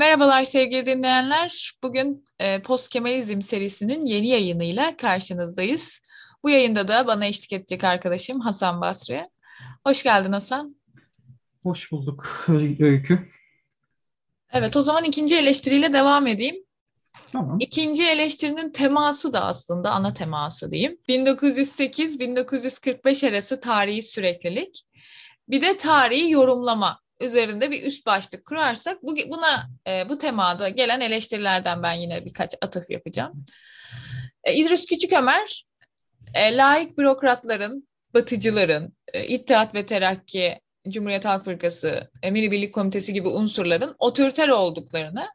Merhabalar sevgili dinleyenler. Bugün e, Post Kemalizm serisinin yeni yayınıyla karşınızdayız. Bu yayında da bana eşlik edecek arkadaşım Hasan Basri. Hoş geldin Hasan. Hoş bulduk Öykü. Evet o zaman ikinci eleştiriyle devam edeyim. Tamam. İkinci eleştirinin teması da aslında ana teması diyeyim. 1908-1945 arası tarihi süreklilik. Bir de tarihi yorumlama üzerinde bir üst başlık kurarsak bu, buna e, bu temada gelen eleştirilerden ben yine birkaç atıf yapacağım. E, İdris Küçükömer e, laik bürokratların, batıcıların, e, İttihat ve Terakki, Cumhuriyet Halk Fırkası, Emiri Birlik Komitesi gibi unsurların otoriter olduklarını,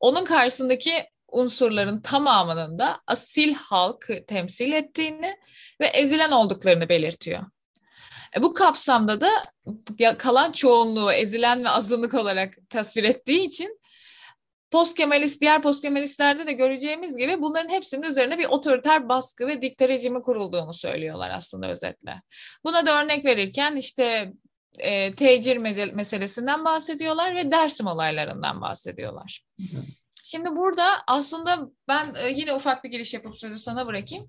onun karşısındaki unsurların tamamının da asil halkı temsil ettiğini ve ezilen olduklarını belirtiyor. E, bu kapsamda da kalan çoğunluğu ezilen ve azınlık olarak tasvir ettiği için post Kemalist, diğer post Kemalistlerde de göreceğimiz gibi bunların hepsinin üzerine bir otoriter baskı ve dikta rejimi kurulduğunu söylüyorlar aslında özetle. Buna da örnek verirken işte e, tecir meselesinden bahsediyorlar ve Dersim olaylarından bahsediyorlar. Şimdi burada aslında ben e, yine ufak bir giriş yapıp sözü sana bırakayım.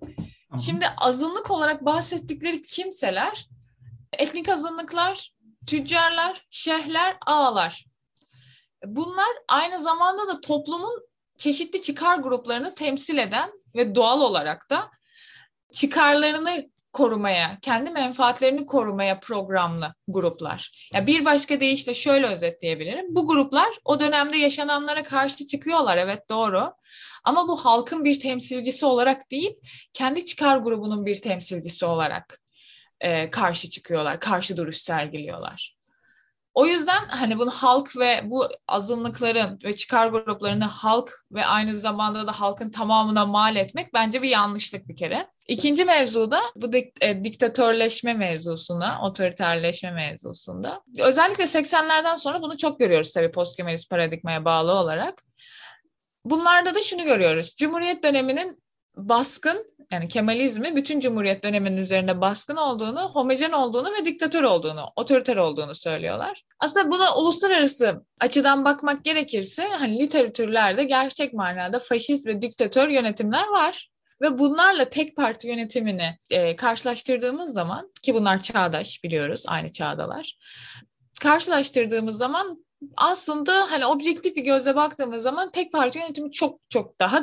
Aha. Şimdi azınlık olarak bahsettikleri kimseler etnik azınlıklar, tüccarlar, şehler, ağalar. Bunlar aynı zamanda da toplumun çeşitli çıkar gruplarını temsil eden ve doğal olarak da çıkarlarını korumaya, kendi menfaatlerini korumaya programlı gruplar. Ya bir başka deyişle şöyle özetleyebilirim. Bu gruplar o dönemde yaşananlara karşı çıkıyorlar evet doğru. Ama bu halkın bir temsilcisi olarak değil, kendi çıkar grubunun bir temsilcisi olarak e, karşı çıkıyorlar, karşı duruş sergiliyorlar. O yüzden hani bunu halk ve bu azınlıkların ve çıkar gruplarını halk ve aynı zamanda da halkın tamamına mal etmek bence bir yanlışlık bir kere. İkinci mevzuda bu dik, e, diktatörleşme mevzusuna, otoriterleşme mevzusunda. Özellikle 80'lerden sonra bunu çok görüyoruz tabii postkemalist paradigmaya bağlı olarak. Bunlarda da şunu görüyoruz. Cumhuriyet döneminin baskın yani Kemalizmi bütün Cumhuriyet döneminin üzerinde baskın olduğunu, homojen olduğunu ve diktatör olduğunu, otoriter olduğunu söylüyorlar. Aslında buna uluslararası açıdan bakmak gerekirse hani literatürlerde gerçek manada faşist ve diktatör yönetimler var. Ve bunlarla tek parti yönetimini e, karşılaştırdığımız zaman ki bunlar çağdaş biliyoruz aynı çağdalar. Karşılaştırdığımız zaman aslında hani objektif bir gözle baktığımız zaman tek parti yönetimi çok çok daha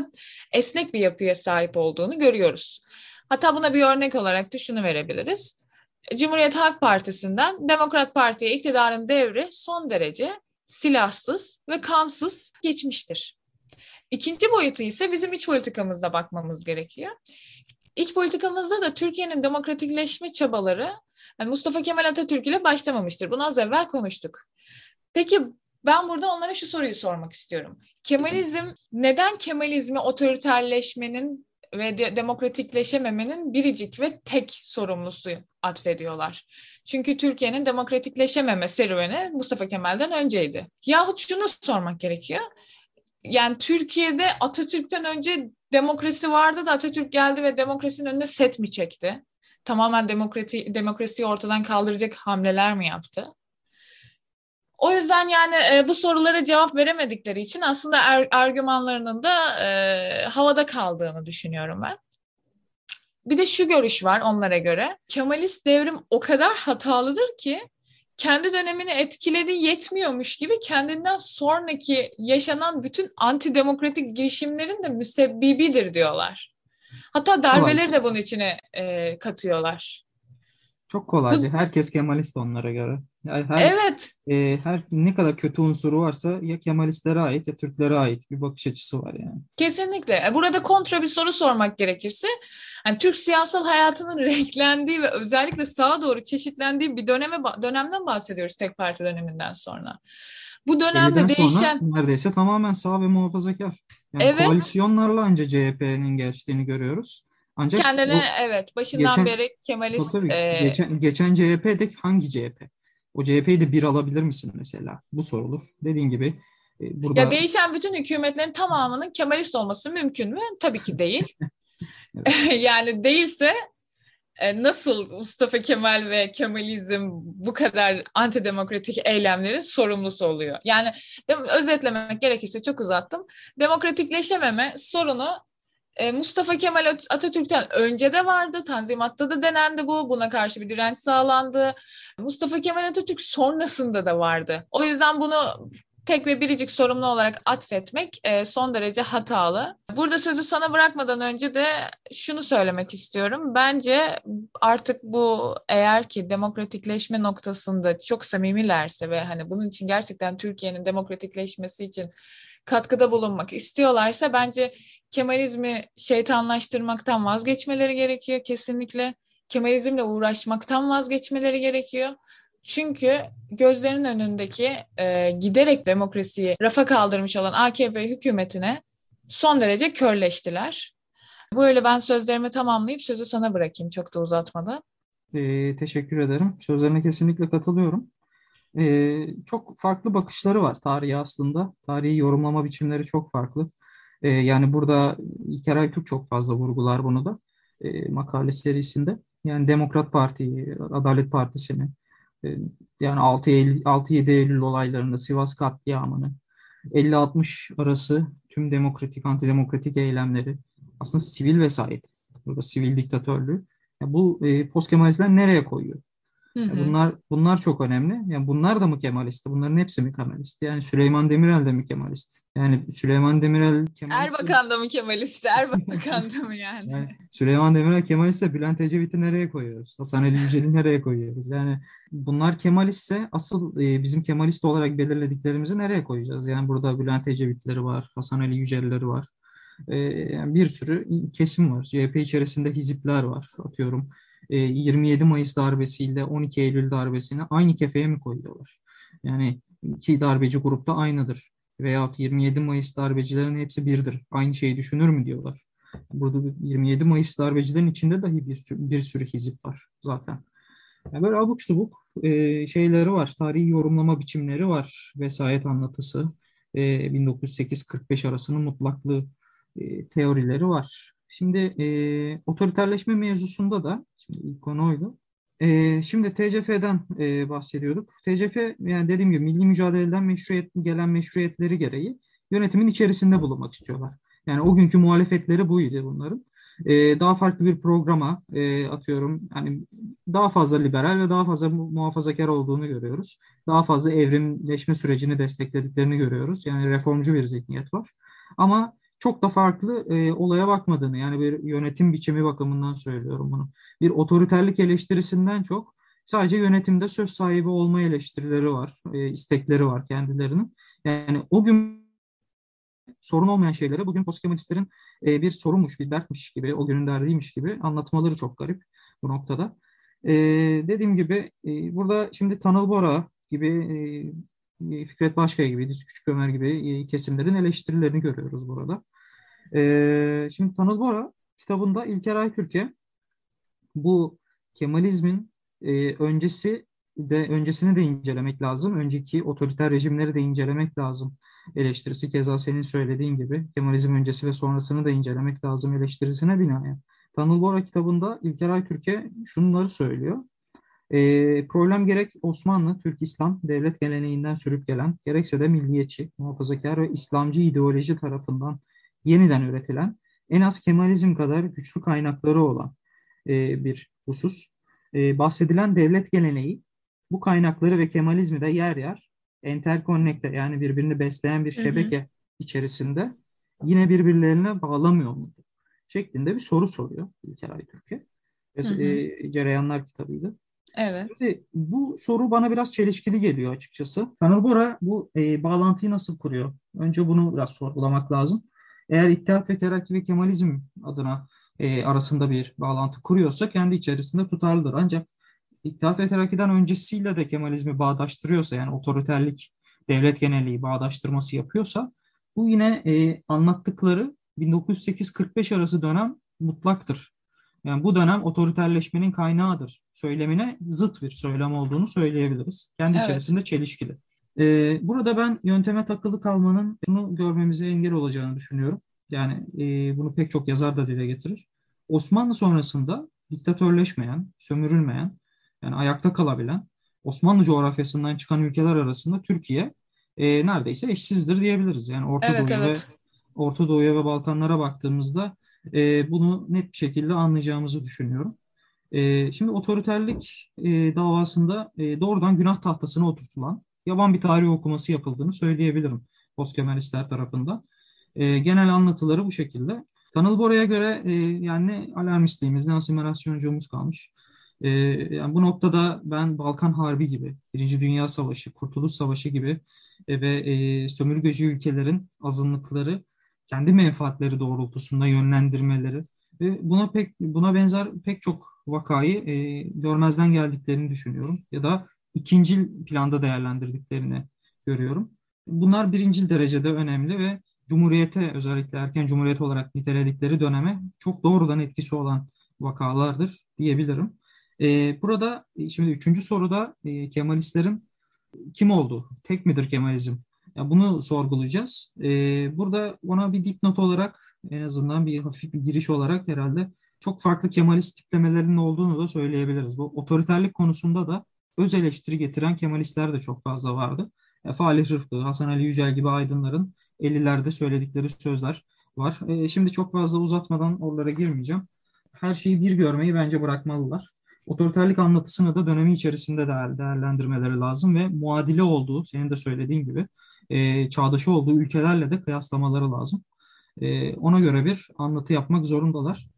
esnek bir yapıya sahip olduğunu görüyoruz. Hatta buna bir örnek olarak da şunu verebiliriz. Cumhuriyet Halk Partisi'nden Demokrat Parti'ye iktidarın devri son derece silahsız ve kansız geçmiştir. İkinci boyutu ise bizim iç politikamızda bakmamız gerekiyor. İç politikamızda da Türkiye'nin demokratikleşme çabaları yani Mustafa Kemal Atatürk ile başlamamıştır. Bunu az evvel konuştuk. Peki ben burada onlara şu soruyu sormak istiyorum. Kemalizm neden Kemalizmi otoriterleşmenin ve de- demokratikleşememenin biricik ve tek sorumlusu atfediyorlar. Çünkü Türkiye'nin demokratikleşememe serüveni Mustafa Kemal'den önceydi. Yahut şunu sormak gerekiyor. Yani Türkiye'de Atatürk'ten önce demokrasi vardı da Atatürk geldi ve demokrasinin önüne set mi çekti? Tamamen demokrati, demokrasiyi ortadan kaldıracak hamleler mi yaptı? O yüzden yani e, bu sorulara cevap veremedikleri için aslında er, argümanlarının da e, havada kaldığını düşünüyorum ben. Bir de şu görüş var onlara göre. Kemalist devrim o kadar hatalıdır ki kendi dönemini etkiledi yetmiyormuş gibi kendinden sonraki yaşanan bütün antidemokratik girişimlerin de müsebbibidir diyorlar. Hatta darbeleri de bunun içine e, katıyorlar. Çok kolayca. Bu... Herkes Kemalist onlara göre. Yani her, evet. E, her ne kadar kötü unsuru varsa ya Kemalistlere ait ya Türklere ait bir bakış açısı var yani. Kesinlikle. E, burada kontra bir soru sormak gerekirse, yani Türk siyasal hayatının renklendiği ve özellikle sağa doğru çeşitlendiği bir döneme dönemden bahsediyoruz tek parti döneminden sonra. Bu dönemde değişen neredeyse tamamen sağ ve muhafazakar. Yani evet. koalisyonlarla önce CHP'nin geçtiğini görüyoruz. Ancak kendine o, evet başından geçen, beri Kemalist tabii, e... geçen, geçen CHP'de hangi CHP? O CHP'yi de bir alabilir misin mesela? Bu sorulur. Dediğin gibi e, burada... Ya değişen bütün hükümetlerin tamamının Kemalist olması mümkün mü? Tabii ki değil. yani değilse e, nasıl Mustafa Kemal ve Kemalizm bu kadar antidemokratik eylemlerin sorumlusu oluyor? Yani özetlemek gerekirse çok uzattım. Demokratikleşememe sorunu e, Mustafa Kemal Atatürk'ten önce de vardı. Tanzimat'ta da denendi bu. Buna karşı bir direnç sağlandı. Mustafa Kemal Atatürk sonrasında da vardı. O yüzden bunu tek ve biricik sorumlu olarak atfetmek e, son derece hatalı. Burada sözü sana bırakmadan önce de şunu söylemek istiyorum. Bence artık bu eğer ki demokratikleşme noktasında çok samimilerse ve hani bunun için gerçekten Türkiye'nin demokratikleşmesi için katkıda bulunmak istiyorlarsa bence Kemalizmi şeytanlaştırmaktan vazgeçmeleri gerekiyor kesinlikle. Kemalizmle uğraşmaktan vazgeçmeleri gerekiyor. Çünkü gözlerinin önündeki e, giderek demokrasiyi rafa kaldırmış olan AKP hükümetine son derece körleştiler. Böyle ben sözlerimi tamamlayıp sözü sana bırakayım çok da uzatmadan. Ee, teşekkür ederim. Sözlerine kesinlikle katılıyorum. Ee, çok farklı bakışları var tarihi aslında. Tarihi yorumlama biçimleri çok farklı. Ee, yani burada İlker Aytürk çok fazla vurgular bunu da e, makale serisinde. Yani Demokrat Parti, Adalet Partisi'ni, e, yani 6-7 Eylül olaylarında Sivas katliamını, 50-60 arası tüm demokratik, antidemokratik eylemleri, aslında sivil vesayet, burada sivil diktatörlüğü. Yani bu e, post nereye koyuyor? Hı hı. Bunlar bunlar çok önemli. Yani bunlar da mı Kemalist? Bunların hepsi mi Kemalist? Yani Süleyman Demirel de mi Kemalist? Yani Süleyman Demirel Kemalist. Erbakan da mı Kemalist? Erbakan da mı yani? yani Süleyman Demirel Kemalistse Bülent Ecevit'i nereye koyuyoruz? Hasan Ali Yücel'i nereye koyuyoruz? Yani bunlar Kemalistse asıl e, bizim Kemalist olarak belirlediklerimizi nereye koyacağız? Yani burada Bülent Ecevit'leri var, Hasan Ali Yücel'leri var. E, yani bir sürü kesim var. CHP içerisinde hizipler var atıyorum 27 e, Mayıs darbesiyle 12 Eylül darbesini aynı kefeye mi koyuyorlar? Yani iki darbeci grupta aynıdır. Veyahut 27 Mayıs darbecilerin hepsi birdir. Aynı şeyi düşünür mü diyorlar. Burada 27 Mayıs darbecilerin içinde dahi bir sürü, bir sürü hizip var zaten. Yani böyle abuk subuk e, şeyleri var. Tarihi yorumlama biçimleri var. Vesayet anlatısı. E, 1908-45 arasının mutlaklığı e, teorileri var. Şimdi e, otoriterleşme mevzusunda da, şimdi ilk konu oydu. E, şimdi TCF'den e, bahsediyorduk. TCF yani dediğim gibi milli mücadeleden meşruiyet, gelen meşruiyetleri gereği yönetimin içerisinde bulunmak istiyorlar. Yani o günkü muhalefetleri buydu bunların. E, daha farklı bir programa e, atıyorum yani daha fazla liberal ve daha fazla muhafazakar olduğunu görüyoruz. Daha fazla evrimleşme sürecini desteklediklerini görüyoruz. Yani reformcu bir zihniyet var. Ama çok da farklı e, olaya bakmadığını yani bir yönetim biçimi bakımından söylüyorum bunu. Bir otoriterlik eleştirisinden çok sadece yönetimde söz sahibi olma eleştirileri var, e, istekleri var kendilerinin. Yani o gün sorun olmayan şeylere bugün postkemalistlerin e, bir sorunmuş, bir dertmiş gibi, o günün derdiymiş gibi anlatmaları çok garip bu noktada. E, dediğim gibi e, burada şimdi Tanıl Bora gibi e, Fikret Başkaya gibi, Diz Küçük Ömer gibi kesimlerin eleştirilerini görüyoruz burada. Ee, şimdi Tanıl Bora kitabında İlker Aytürk'e bu Kemalizmin e, öncesi de öncesini de incelemek lazım. Önceki otoriter rejimleri de incelemek lazım eleştirisi. Keza senin söylediğin gibi Kemalizm öncesi ve sonrasını da incelemek lazım eleştirisine binaen. Tanıl Bora kitabında İlker Aytürk'e şunları söylüyor. E, problem gerek Osmanlı, Türk İslam devlet geleneğinden sürüp gelen, gerekse de milliyetçi, muhafazakar ve İslamcı ideoloji tarafından yeniden üretilen, en az Kemalizm kadar güçlü kaynakları olan e, bir husus. E, bahsedilen devlet geleneği bu kaynakları ve Kemalizmi de yer yer enterkonnekte yani birbirini besleyen bir şebeke hı hı. içerisinde yine birbirlerine bağlamıyor mu? Şeklinde bir soru soruyor İlker Aytürk'e. E, Cereyanlar kitabıydı. Evet. Şimdi bu soru bana biraz çelişkili geliyor açıkçası. Tanıl Bora bu e, bağlantıyı nasıl kuruyor? Önce bunu biraz sorgulamak lazım. Eğer İttihat ve Terakki ve Kemalizm adına e, arasında bir bağlantı kuruyorsa kendi içerisinde tutarlıdır. Ancak İttihat ve Terakki'den öncesiyle de Kemalizmi bağdaştırıyorsa yani otoriterlik, devlet genelliği bağdaştırması yapıyorsa bu yine e, anlattıkları 1908-45 arası dönem mutlaktır. Yani bu dönem otoriterleşmenin kaynağıdır. Söylemine zıt bir söylem olduğunu söyleyebiliriz. Kendi evet. içerisinde çelişkili. Ee, burada ben yönteme takılı kalmanın bunu görmemize engel olacağını düşünüyorum. Yani e, bunu pek çok yazar da dile getirir. Osmanlı sonrasında diktatörleşmeyen, sömürülmeyen, yani ayakta kalabilen Osmanlı coğrafyasından çıkan ülkeler arasında Türkiye e, neredeyse eşsizdir diyebiliriz. Yani Orta Evet, Doğu'ya evet. ve Orta Doğu'ya ve Balkanlara baktığımızda e, bunu net bir şekilde anlayacağımızı düşünüyorum. E, şimdi otoriterlik e, davasında e, doğrudan günah tahtasına oturtulan yaban bir tarih okuması yapıldığını söyleyebilirim postkemalistler tarafından. E, genel anlatıları bu şekilde. Tanıl Bora'ya göre e, yani alarmistliğimiz ne asimilasyonculuğumuz kalmış. E, yani bu noktada ben Balkan Harbi gibi, Birinci Dünya Savaşı, Kurtuluş Savaşı gibi e, ve e, sömürgeci ülkelerin azınlıkları kendi menfaatleri doğrultusunda yönlendirmeleri ve buna pek buna benzer pek çok vakayı e, görmezden geldiklerini düşünüyorum ya da ikincil planda değerlendirdiklerini görüyorum. Bunlar birincil derecede önemli ve Cumhuriyete özellikle erken Cumhuriyet olarak niteledikleri döneme çok doğrudan etkisi olan vakalardır diyebilirim. E, burada şimdi üçüncü soruda e, Kemalistlerin kim olduğu, tek midir Kemalizm? Ya bunu sorgulayacağız. E, burada ona bir dipnot olarak en azından bir hafif bir giriş olarak herhalde çok farklı Kemalist tiplemelerinin olduğunu da söyleyebiliriz. Bu otoriterlik konusunda da öz eleştiri getiren Kemalistler de çok fazla vardı. E, Falih Rıfkı, Hasan Ali Yücel gibi aydınların 50'lerde söyledikleri sözler var. E, şimdi çok fazla uzatmadan oralara girmeyeceğim. Her şeyi bir görmeyi bence bırakmalılar. Otoriterlik anlatısını da dönemi içerisinde değer, değerlendirmeleri lazım ve muadili olduğu, senin de söylediğin gibi e, çağdaşı olduğu ülkelerle de kıyaslamaları lazım. E, ona göre bir anlatı yapmak zorundalar.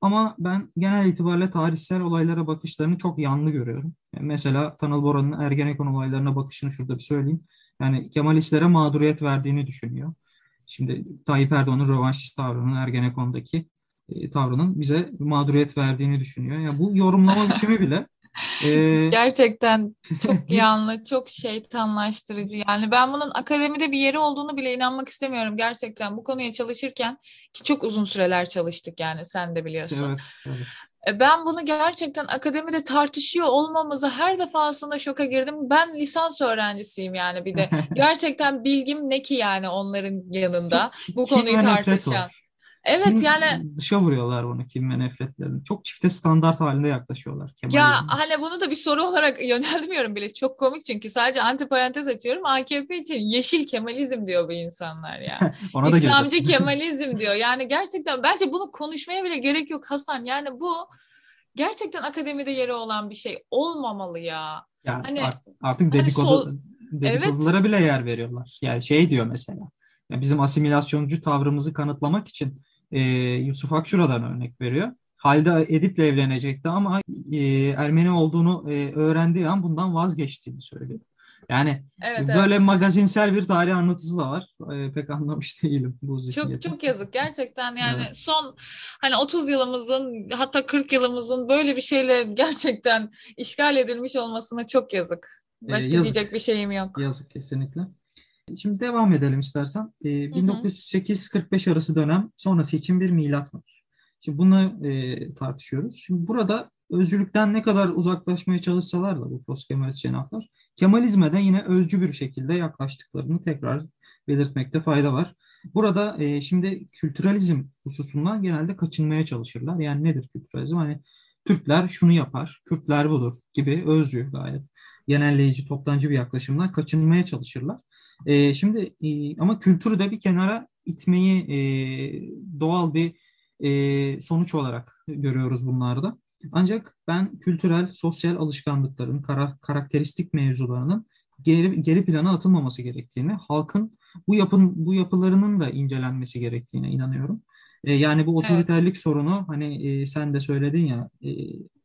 Ama ben genel itibariyle tarihsel olaylara bakışlarını çok yanlı görüyorum. Yani mesela Tanıl Bora'nın Ergenekon olaylarına bakışını şurada bir söyleyeyim. Yani Kemalistlere mağduriyet verdiğini düşünüyor. Şimdi Tayyip Erdoğan'ın rövanşist tavrının Ergenekon'daki e, tavrının bize mağduriyet verdiğini düşünüyor. Yani bu yorumlama biçimi bile e, Gerçekten çok yanlı, çok şeytanlaştırıcı. Yani ben bunun akademide bir yeri olduğunu bile inanmak istemiyorum gerçekten. Bu konuya çalışırken ki çok uzun süreler çalıştık yani sen de biliyorsun. evet, evet. E, Ben bunu gerçekten akademide tartışıyor olmamıza her defasında şoka girdim. Ben lisans öğrencisiyim yani bir de. Gerçekten bilgim ne ki yani onların yanında bu konuyu tartışan. Evet Kin- yani dışa vuruyorlar bunu kim ve nefretlerini. Çok çifte standart halinde yaklaşıyorlar ya Kemalizme. hani bunu da bir soru olarak yöneltmiyorum bile. Çok komik çünkü sadece antiparantez açıyorum. AKP için yeşil Kemalizm diyor bu insanlar ya. Ona da İslamcı. Kemalizm diyor. Yani gerçekten bence bunu konuşmaya bile gerek yok Hasan. Yani bu gerçekten akademide yeri olan bir şey olmamalı ya. Yani Hani- art- artık hani dedikodu, sol- dedikodulara bile yer veriyorlar. Yani şey diyor mesela. bizim asimilasyoncu tavrımızı kanıtlamak için e, Yusuf Akşura'dan örnek veriyor. Halide Edip'le evlenecekti ama e, Ermeni olduğunu e, öğrendiği an bundan vazgeçtiğini söylüyor. Yani Evet, evet. böyle magazinsel bir tarih anlatısı da var. E, pek anlamış değilim bu Çok zihniyeti. çok yazık gerçekten yani Evet. son hani 30 yılımızın hatta 40 yılımızın böyle bir şeyle gerçekten işgal edilmiş olmasına çok yazık. Ee, Başka yazık. diyecek bir şeyim yok. Yazık kesinlikle. Şimdi devam edelim istersen. Ee, 1908-45 arası dönem sonrası için bir milat var. Şimdi bunu e, tartışıyoruz. Şimdi burada özcülükten ne kadar uzaklaşmaya çalışsalar da bu post-Kemalist cenahlar, Kemalizme de yine özcü bir şekilde yaklaştıklarını tekrar belirtmekte fayda var. Burada e, şimdi kültüralizm hususundan genelde kaçınmaya çalışırlar. Yani nedir kültüralizm? Hani Türkler şunu yapar, Kürtler budur gibi özcü gayet genelleyici, toptancı bir yaklaşımdan kaçınmaya çalışırlar. E, şimdi e, ama kültürü de bir kenara itmeyi e, doğal bir e, sonuç olarak görüyoruz bunlarda. Ancak ben kültürel, sosyal alışkanlıkların, kara, karakteristik mevzularının geri, geri plana atılmaması gerektiğini, halkın bu yapın bu yapılarının da incelenmesi gerektiğine inanıyorum. E, yani bu otoriterlik sorunu hani e, sen de söyledin ya e,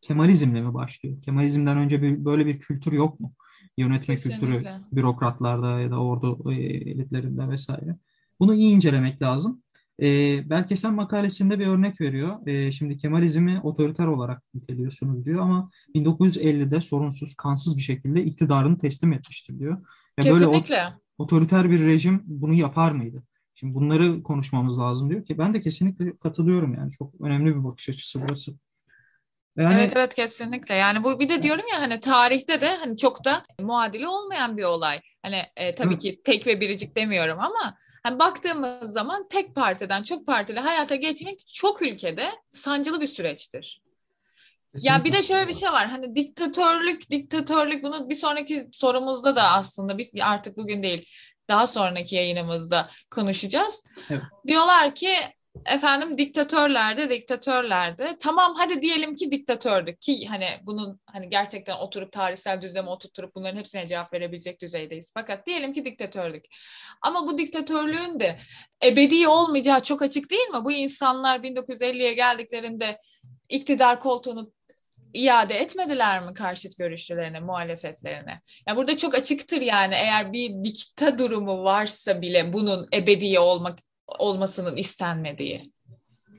Kemalizmle mi başlıyor? Kemalizmden önce bir, böyle bir kültür yok mu? Yönetme kültürü Kesinlikle. bürokratlarda ya da ordu e, elitlerinde vesaire. Bunu iyi incelemek lazım. E, Belkesen makalesinde bir örnek veriyor. E, şimdi Kemalizmi otoriter olarak niteliyorsunuz diyor ama 1950'de sorunsuz, kansız bir şekilde iktidarını teslim etmiştir diyor. Ve böyle Kesinlikle. otoriter bir rejim bunu yapar mıydı? Şimdi bunları konuşmamız lazım diyor ki ben de kesinlikle katılıyorum yani çok önemli bir bakış açısı burası. Yani Evet evet kesinlikle. Yani bu bir de diyorum ya hani tarihte de hani çok da muadili olmayan bir olay. Hani e, tabii ki tek ve biricik demiyorum ama hani baktığımız zaman tek partiden çok partili hayata geçmek çok ülkede sancılı bir süreçtir. Ya bir de şöyle bir şey var. Hani diktatörlük, diktatörlük bunu bir sonraki sorumuzda da aslında biz artık bugün değil daha sonraki yayınımızda konuşacağız. Evet. Diyorlar ki efendim diktatörlerde diktatörlerde tamam hadi diyelim ki diktatördük ki hani bunun hani gerçekten oturup tarihsel düzleme oturtturup bunların hepsine cevap verebilecek düzeydeyiz. Fakat diyelim ki diktatörlük. Ama bu diktatörlüğün de ebedi olmayacağı çok açık değil mi? Bu insanlar 1950'ye geldiklerinde iktidar koltuğunu iade etmediler mi karşıt görüşlerine, muhalefetlerine? Yani burada çok açıktır yani eğer bir dikta durumu varsa bile bunun ebedi olmak olmasının istenmediği.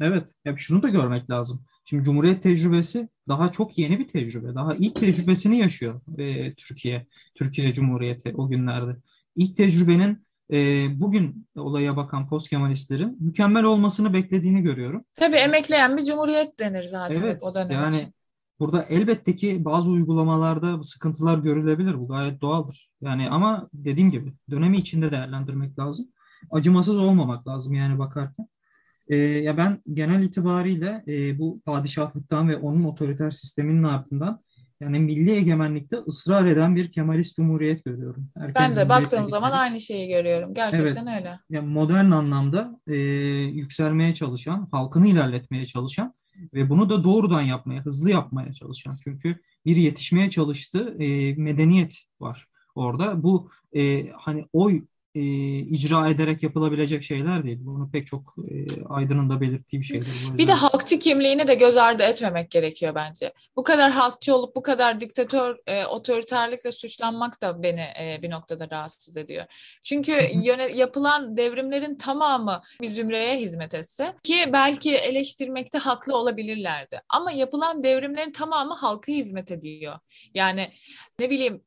Evet, ya şunu da görmek lazım. Şimdi Cumhuriyet tecrübesi daha çok yeni bir tecrübe. Daha ilk tecrübesini yaşıyor e, Türkiye, Türkiye Cumhuriyeti o günlerde. İlk tecrübenin e, bugün olaya bakan post Kemalistlerin mükemmel olmasını beklediğini görüyorum. Tabii emekleyen bir cumhuriyet denir zaten evet, o dönem yani, için. Burada elbette ki bazı uygulamalarda sıkıntılar görülebilir. Bu gayet doğaldır. Yani ama dediğim gibi dönemi içinde değerlendirmek lazım. Acımasız olmamak lazım yani bakarken. E, ya ben genel itibariyle e, bu padişahlıktan ve onun otoriter sisteminin ardından yani milli egemenlikte ısrar eden bir Kemalist cumhuriyet görüyorum. Herkes ben de baktığım zaman aynı şeyi görüyorum. Gerçekten evet, öyle. Yani modern anlamda e, yükselmeye çalışan, halkını ilerletmeye çalışan ve bunu da doğrudan yapmaya, hızlı yapmaya çalışan. Çünkü bir yetişmeye çalıştığı e, medeniyet var orada. Bu e, hani oy e, icra ederek yapılabilecek şeyler değil. Bunu pek çok e, aydının da belirttiği bir şeydir. Bir de halkçı kimliğini de göz ardı etmemek gerekiyor bence. Bu kadar halkçı olup bu kadar diktatör, e, otoriterlikle suçlanmak da beni e, bir noktada rahatsız ediyor. Çünkü yöne, yapılan devrimlerin tamamı bir zümreye hizmet etse ki belki eleştirmekte haklı olabilirlerdi. Ama yapılan devrimlerin tamamı halka hizmet ediyor. Yani ne bileyim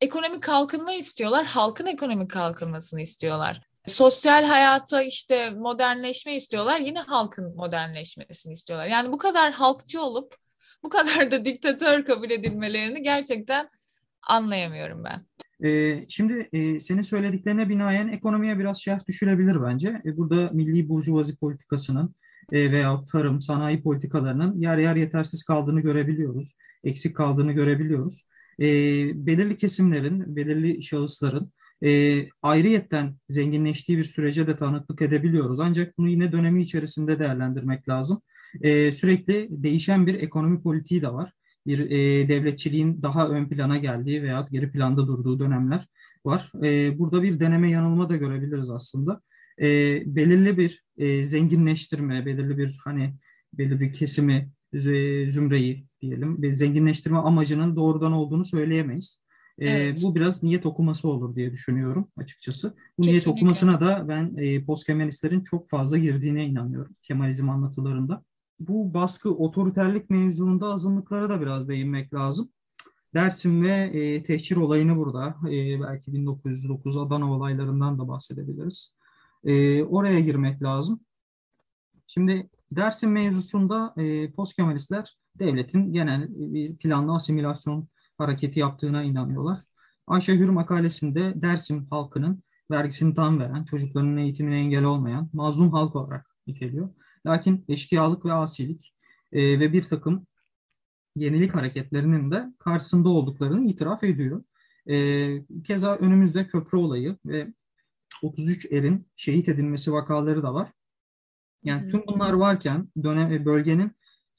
ekonomik kalkınma istiyorlar, halkın ekonomik kalkınmasını istiyorlar. Sosyal hayata işte modernleşme istiyorlar, yine halkın modernleşmesini istiyorlar. Yani bu kadar halkçı olup bu kadar da diktatör kabul edilmelerini gerçekten anlayamıyorum ben. Ee, şimdi e, senin söylediklerine binaen ekonomiye biraz şerh düşülebilir bence. E, burada milli burjuvazi politikasının e, veya tarım, sanayi politikalarının yer yer yetersiz kaldığını görebiliyoruz. Eksik kaldığını görebiliyoruz e, belirli kesimlerin, belirli şahısların e, ayrıyetten zenginleştiği bir sürece de tanıklık edebiliyoruz. Ancak bunu yine dönemi içerisinde değerlendirmek lazım. E, sürekli değişen bir ekonomi politiği de var. Bir e, devletçiliğin daha ön plana geldiği veya geri planda durduğu dönemler var. E, burada bir deneme yanılma da görebiliriz aslında. E, belirli bir e, zenginleştirme, belirli bir hani belirli bir kesimi zümreyi diyelim ve zenginleştirme amacının doğrudan olduğunu söyleyemeyiz. Ee, evet. bu biraz niyet okuması olur diye düşünüyorum açıkçası. Bu Kesinlikle. niyet okumasına da ben e, post Kemalistlerin çok fazla girdiğine inanıyorum Kemalizm anlatılarında. Bu baskı otoriterlik mevzunda azınlıklara da biraz değinmek lazım. Dersim ve e, tehcir olayını burada e, belki 1909 Adana olaylarından da bahsedebiliriz. E, oraya girmek lazım. Şimdi Dersim mevzusunda e, post Kemalistler devletin genel bir planlı asimilasyon hareketi yaptığına inanıyorlar. Ayşe Hür makalesinde Dersim halkının vergisini tam veren, çocuklarının eğitimine engel olmayan mazlum halk olarak niteliyor. Lakin eşkıyalık ve asilik e, ve bir takım yenilik hareketlerinin de karşısında olduklarını itiraf ediyor. E, keza önümüzde köprü olayı ve 33 erin şehit edilmesi vakaları da var. Yani tüm bunlar varken dönem, e, bölgenin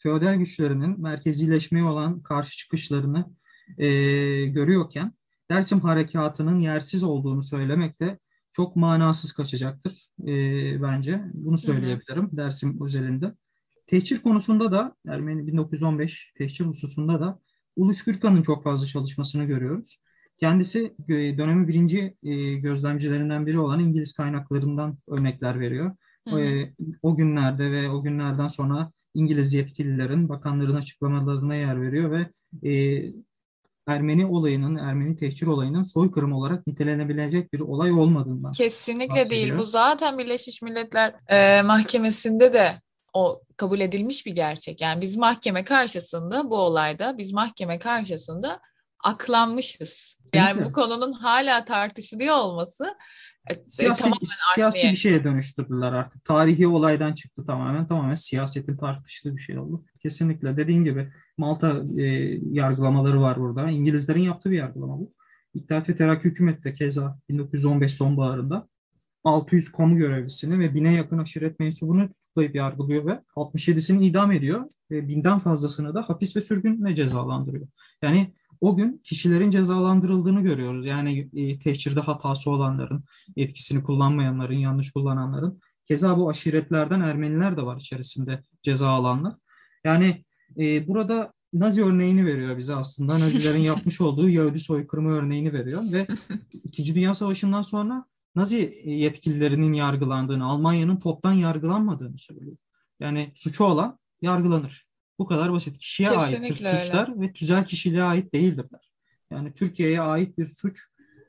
feodal güçlerinin merkezileşmeye olan karşı çıkışlarını e, görüyorken Dersim harekatının yersiz olduğunu söylemek de çok manasız kaçacaktır e, bence. Bunu söyleyebilirim hı hı. Dersim özelinde. Tehcir konusunda da Ermeni 1915 tehcir hususunda da Uluç Gürkan'ın çok fazla çalışmasını görüyoruz. Kendisi e, dönemin birinci e, gözlemcilerinden biri olan İngiliz kaynaklarından örnekler veriyor. Hı hı. O günlerde ve o günlerden sonra İngiliz yetkililerin bakanların açıklamalarına yer veriyor ve e, Ermeni olayının, Ermeni tehcir olayının soykırım olarak nitelenebilecek bir olay olmadığından Kesinlikle bahsediyor. değil. Bu zaten Birleşmiş Milletler e, Mahkemesi'nde de o kabul edilmiş bir gerçek. Yani biz mahkeme karşısında bu olayda biz mahkeme karşısında aklanmışız. Yani bu konunun hala tartışılıyor olması e, siyasi, tamamen siyasi bir şeye dönüştürdüler artık. Tarihi olaydan çıktı tamamen. Tamamen siyasetin tartıştığı bir şey oldu. Kesinlikle. Dediğin gibi Malta e, yargılamaları var burada. İngilizlerin yaptığı bir yargılama bu. İttihat ve Terakki Hükümeti de keza 1915 sonbaharında 600 kamu görevlisini ve bine yakın aşiret mensubunu tutuklayıp yargılıyor ve 67'sini idam ediyor ve binden fazlasını da hapis ve sürgünle cezalandırıyor. Yani o gün kişilerin cezalandırıldığını görüyoruz. Yani e, tehcirde hatası olanların, etkisini kullanmayanların, yanlış kullananların. Keza bu aşiretlerden Ermeniler de var içerisinde ceza alanlar. Yani e, burada Nazi örneğini veriyor bize aslında. Nazilerin yapmış olduğu Yahudi soykırımı örneğini veriyor ve İkinci Dünya Savaşı'ndan sonra Nazi yetkililerinin yargılandığını, Almanya'nın toptan yargılanmadığını söylüyor. Yani suçu olan yargılanır. Bu kadar basit. Kişiye Kesinlikle aittir suçlar öyle. ve tüzel kişiliğe ait değildirler. Yani Türkiye'ye ait bir suç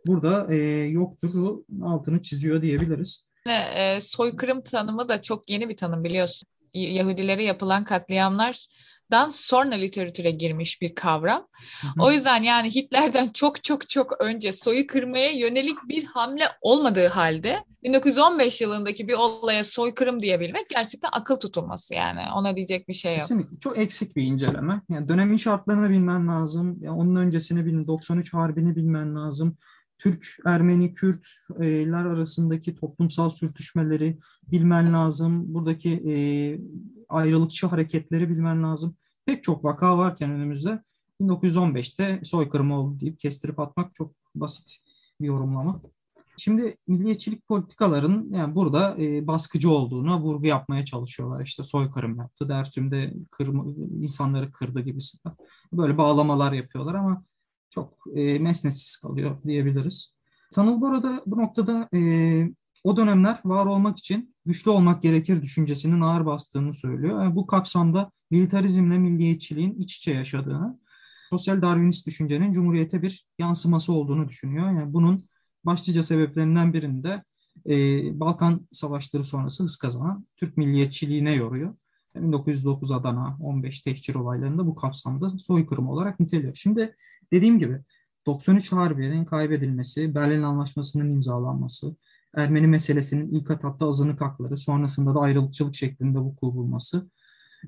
burada e, yoktur. Altını çiziyor diyebiliriz. E, soykırım tanımı da çok yeni bir tanım biliyorsun. Yahudilere yapılan katliamlardan sonra literatüre girmiş bir kavram. Hı hı. O yüzden yani Hitler'den çok çok çok önce soyu kırmaya yönelik bir hamle olmadığı halde 1915 yılındaki bir olaya soykırım diyebilmek gerçekten akıl tutulması yani. Ona diyecek bir şey yok. Kesinlikle. Çok eksik bir inceleme. Yani dönemin şartlarını bilmen lazım. Yani onun öncesini bilin, 93 Harbi'ni bilmen lazım. Türk, Ermeni, Kürtler arasındaki toplumsal sürtüşmeleri bilmen lazım. Buradaki e, ayrılıkçı hareketleri bilmen lazım. Pek çok vaka varken önümüzde 1915'te soykırım oldu deyip kestirip atmak çok basit bir yorumlama. Şimdi milliyetçilik politikaların yani burada e, baskıcı olduğuna vurgu yapmaya çalışıyorlar. İşte soykırım yaptı, Dersim'de kırma, insanları kırdı gibisinden. Böyle bağlamalar yapıyorlar ama çok e, mesnetsiz kalıyor diyebiliriz. Tanıl burada bu noktada e, o dönemler var olmak için güçlü olmak gerekir düşüncesinin ağır bastığını söylüyor. Yani bu kapsamda militarizmle milliyetçiliğin iç içe yaşadığını, sosyal Darwinist düşüncenin cumhuriyete bir yansıması olduğunu düşünüyor. Yani bunun başlıca sebeplerinden birini de e, Balkan Savaşları sonrası hız kazanan Türk milliyetçiliğine yoruyor. 1909 Adana, 15 tehcir olaylarında bu kapsamda soykırım olarak niteliyor. Şimdi dediğim gibi 93 Harbiye'nin kaybedilmesi, Berlin Anlaşması'nın imzalanması, Ermeni meselesinin ilk etapta azınlık hakları, sonrasında da ayrılıkçılık şeklinde vuku bulması,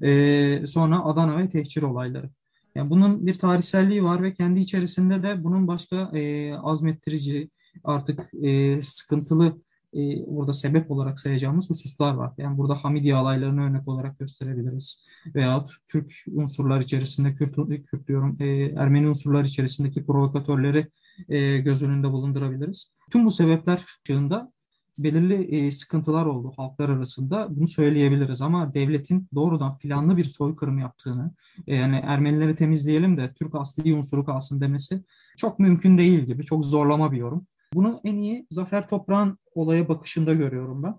e, sonra Adana ve tehcir olayları. Yani bunun bir tarihselliği var ve kendi içerisinde de bunun başka e, azmettirici, artık e, sıkıntılı e, burada sebep olarak sayacağımız hususlar var. Yani burada Hamidiye alaylarını örnek olarak gösterebiliriz. Veya Türk unsurlar içerisinde, Kürt, Kürt diyorum, e, Ermeni unsurlar içerisindeki provokatörleri e, göz önünde bulundurabiliriz. Tüm bu sebepler ışığında belirli e, sıkıntılar oldu halklar arasında. Bunu söyleyebiliriz ama devletin doğrudan planlı bir soykırım yaptığını, e, yani Ermenileri temizleyelim de Türk asli unsuru kalsın demesi çok mümkün değil gibi. Çok zorlama bir yorum. Bunu en iyi Zafer Toprağ'ın olaya bakışında görüyorum ben.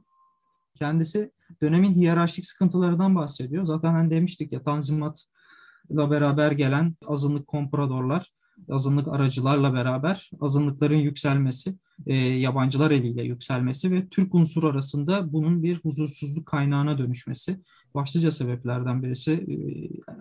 Kendisi dönemin hiyerarşik sıkıntılarından bahsediyor. Zaten hani demiştik ya Tanzimat'la beraber gelen azınlık kompradorlar, azınlık aracılarla beraber azınlıkların yükselmesi, e, yabancılar eliyle yükselmesi ve Türk unsuru arasında bunun bir huzursuzluk kaynağına dönüşmesi başlıca sebeplerden birisi e,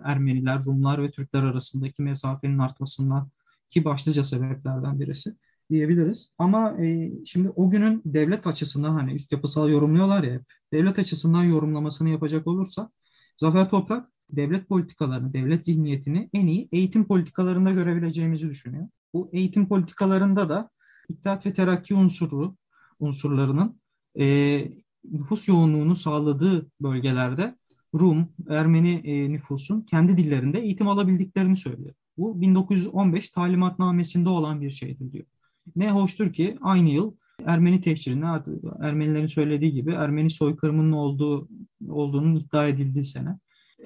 Ermeniler, Rumlar ve Türkler arasındaki mesafenin artmasından ki başlıca sebeplerden birisi diyebiliriz. Ama e, şimdi o günün devlet açısından hani üst yapısal yorumluyorlar ya. Devlet açısından yorumlamasını yapacak olursa Zafer Toprak devlet politikalarını, devlet zihniyetini en iyi eğitim politikalarında görebileceğimizi düşünüyor. Bu eğitim politikalarında da İttihat ve Terakki unsuru unsurlarının e, nüfus yoğunluğunu sağladığı bölgelerde Rum, Ermeni e, nüfusun kendi dillerinde eğitim alabildiklerini söylüyor. Bu 1915 talimatnamesinde olan bir şeydir diyor. Ne hoştur ki aynı yıl Ermeni tehcirine Ermenilerin söylediği gibi Ermeni soykırımının olduğu olduğunun iddia edildiği sene.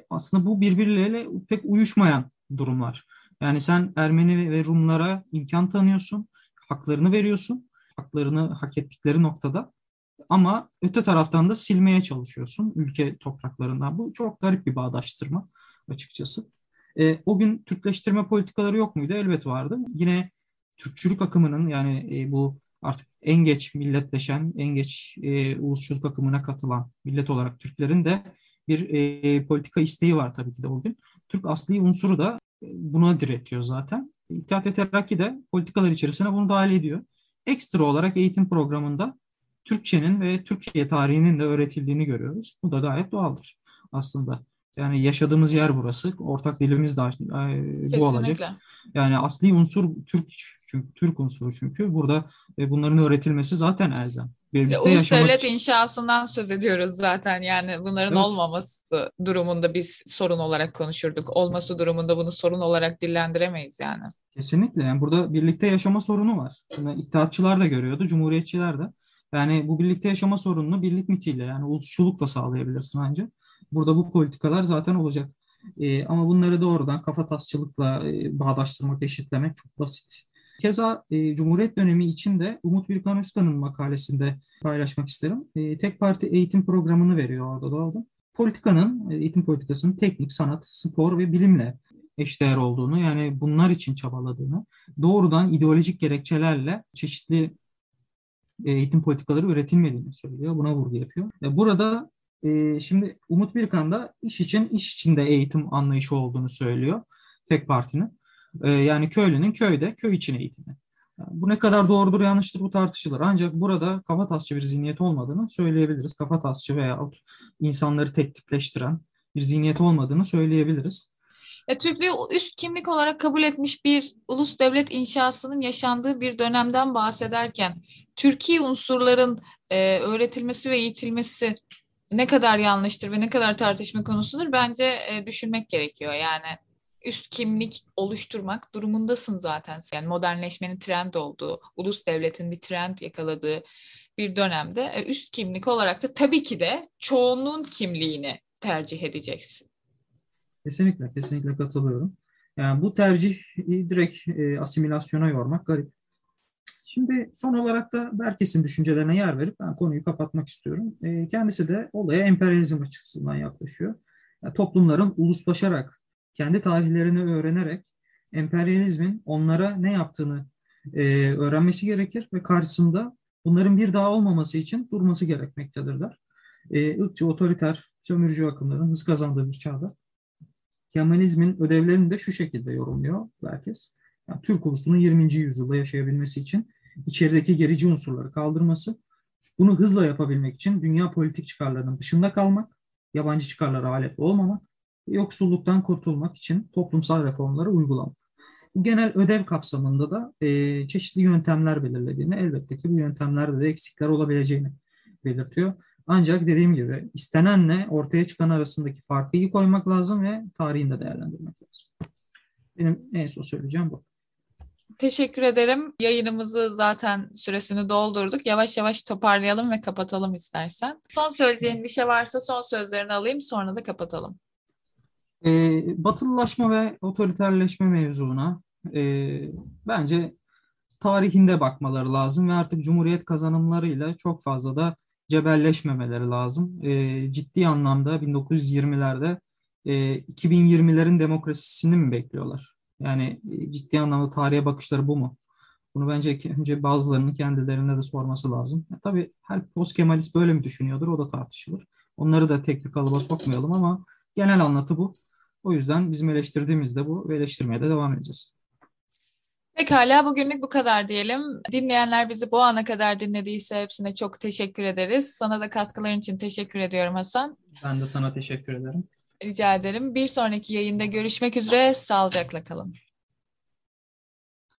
Aslında bu birbirleriyle pek uyuşmayan durumlar. Yani sen Ermeni ve Rumlara imkan tanıyorsun, haklarını veriyorsun, haklarını hak ettikleri noktada. Ama öte taraftan da silmeye çalışıyorsun ülke topraklarından. Bu çok garip bir bağdaştırma açıkçası. E, o gün Türkleştirme politikaları yok muydu? Elbet vardı. Yine Türkçülük akımının yani e, bu artık en geç milletleşen, en geç e, ulusçuluk akımına katılan millet olarak Türklerin de bir e, politika isteği var tabii ki de o gün. Türk asli unsuru da e, buna diretiyor zaten. İttihat ve Terakki de politikalar içerisine bunu dahil ediyor. Ekstra olarak eğitim programında Türkçenin ve Türkiye tarihinin de öğretildiğini görüyoruz. Bu da gayet doğaldır aslında. Yani yaşadığımız yer burası. Ortak dilimiz de bu olacak. Yani asli unsur Türk çünkü Türk unsuru çünkü burada e, bunların öğretilmesi zaten elzem. Birlikte Ulus devlet için... inşasından söz ediyoruz zaten yani bunların evet. olmaması durumunda biz sorun olarak konuşurduk. Olması durumunda bunu sorun olarak dillendiremeyiz yani. Kesinlikle yani burada birlikte yaşama sorunu var. Yani İttihatçılar da görüyordu, Cumhuriyetçiler de. Yani bu birlikte yaşama sorununu birlik mitiyle yani ulusçulukla sağlayabilirsin ancak. Burada bu politikalar zaten olacak. E, ama bunları doğrudan kafa tasçılıkla e, bağdaştırmak, eşitlemek çok basit. Keza e, Cumhuriyet dönemi için de Umut Birkan Özkan'ın makalesinde paylaşmak isterim. E, tek parti eğitim programını veriyor orada da orada. Politikanın, e, eğitim politikasının teknik, sanat, spor ve bilimle eşdeğer olduğunu yani bunlar için çabaladığını doğrudan ideolojik gerekçelerle çeşitli e, eğitim politikaları üretilmediğini söylüyor. Buna vurgu yapıyor. E, burada e, şimdi Umut Birkan da iş için iş içinde eğitim anlayışı olduğunu söylüyor tek partinin. E, yani köylünün köyde köy için eğitimi. Yani bu ne kadar doğrudur yanlıştır bu tartışılır. Ancak burada kafatasçı bir zihniyet olmadığını söyleyebiliriz. Kafatasçı veya insanları teknikleştiren bir zihniyet olmadığını söyleyebiliriz. Ya, Türklüğü üst kimlik olarak kabul etmiş bir ulus devlet inşasının yaşandığı bir dönemden bahsederken Türkiye unsurların e, öğretilmesi ve eğitilmesi ne kadar yanlıştır ve ne kadar tartışma konusudur bence e, düşünmek gerekiyor. Yani üst kimlik oluşturmak durumundasın zaten. Yani modernleşmenin trend olduğu, ulus devletin bir trend yakaladığı bir dönemde e, üst kimlik olarak da tabii ki de çoğunluğun kimliğini tercih edeceksin. Kesinlikle, kesinlikle katılıyorum. Yani bu tercih direkt e, asimilasyona yormak garip. Şimdi son olarak da Berkes'in düşüncelerine yer verip ben konuyu kapatmak istiyorum. E, kendisi de olaya emperyalizm açısından yaklaşıyor. Yani toplumların uluslaşarak, kendi tarihlerini öğrenerek emperyalizmin onlara ne yaptığını e, öğrenmesi gerekir ve karşısında bunların bir daha olmaması için durması gerekmektedir der. E, ırkçı, otoriter, sömürücü akımların hız kazandığı bir çağda Kemalizmin ödevlerini de şu şekilde yorumluyor herkes. Yani Türk ulusunun 20. yüzyılda yaşayabilmesi için içerideki gerici unsurları kaldırması, bunu hızla yapabilmek için dünya politik çıkarlarının dışında kalmak, yabancı çıkarlara alet olmamak, yoksulluktan kurtulmak için toplumsal reformları uygulamak. Bu genel ödev kapsamında da e, çeşitli yöntemler belirlediğini, elbette ki bu yöntemlerde de eksikler olabileceğini belirtiyor. Ancak dediğim gibi istenenle ortaya çıkan arasındaki farkı iyi koymak lazım ve tarihini de değerlendirmek lazım. Benim en son söyleyeceğim bu. Teşekkür ederim. Yayınımızı zaten süresini doldurduk. Yavaş yavaş toparlayalım ve kapatalım istersen. Son söyleyeceğin bir şey varsa son sözlerini alayım sonra da kapatalım. Ee, batılılaşma ve otoriterleşme mevzuna e, bence tarihinde bakmaları lazım ve artık Cumhuriyet kazanımlarıyla çok fazla da cebelleşmemeleri lazım. E, ciddi anlamda 1920'lerde e, 2020'lerin demokrasisini mi bekliyorlar? Yani e, ciddi anlamda tarihe bakışları bu mu? Bunu bence önce bazılarının kendilerine de sorması lazım. Ya, tabii her post Kemalist böyle mi düşünüyordur o da tartışılır. Onları da tek bir kalıba sokmayalım ama genel anlatı bu. O yüzden bizim eleştirdiğimiz de bu ve eleştirmeye de devam edeceğiz. Pekala bugünlük bu kadar diyelim. Dinleyenler bizi bu ana kadar dinlediyse hepsine çok teşekkür ederiz. Sana da katkıların için teşekkür ediyorum Hasan. Ben de sana teşekkür ederim. Rica ederim. Bir sonraki yayında görüşmek üzere. Sağlıcakla kalın.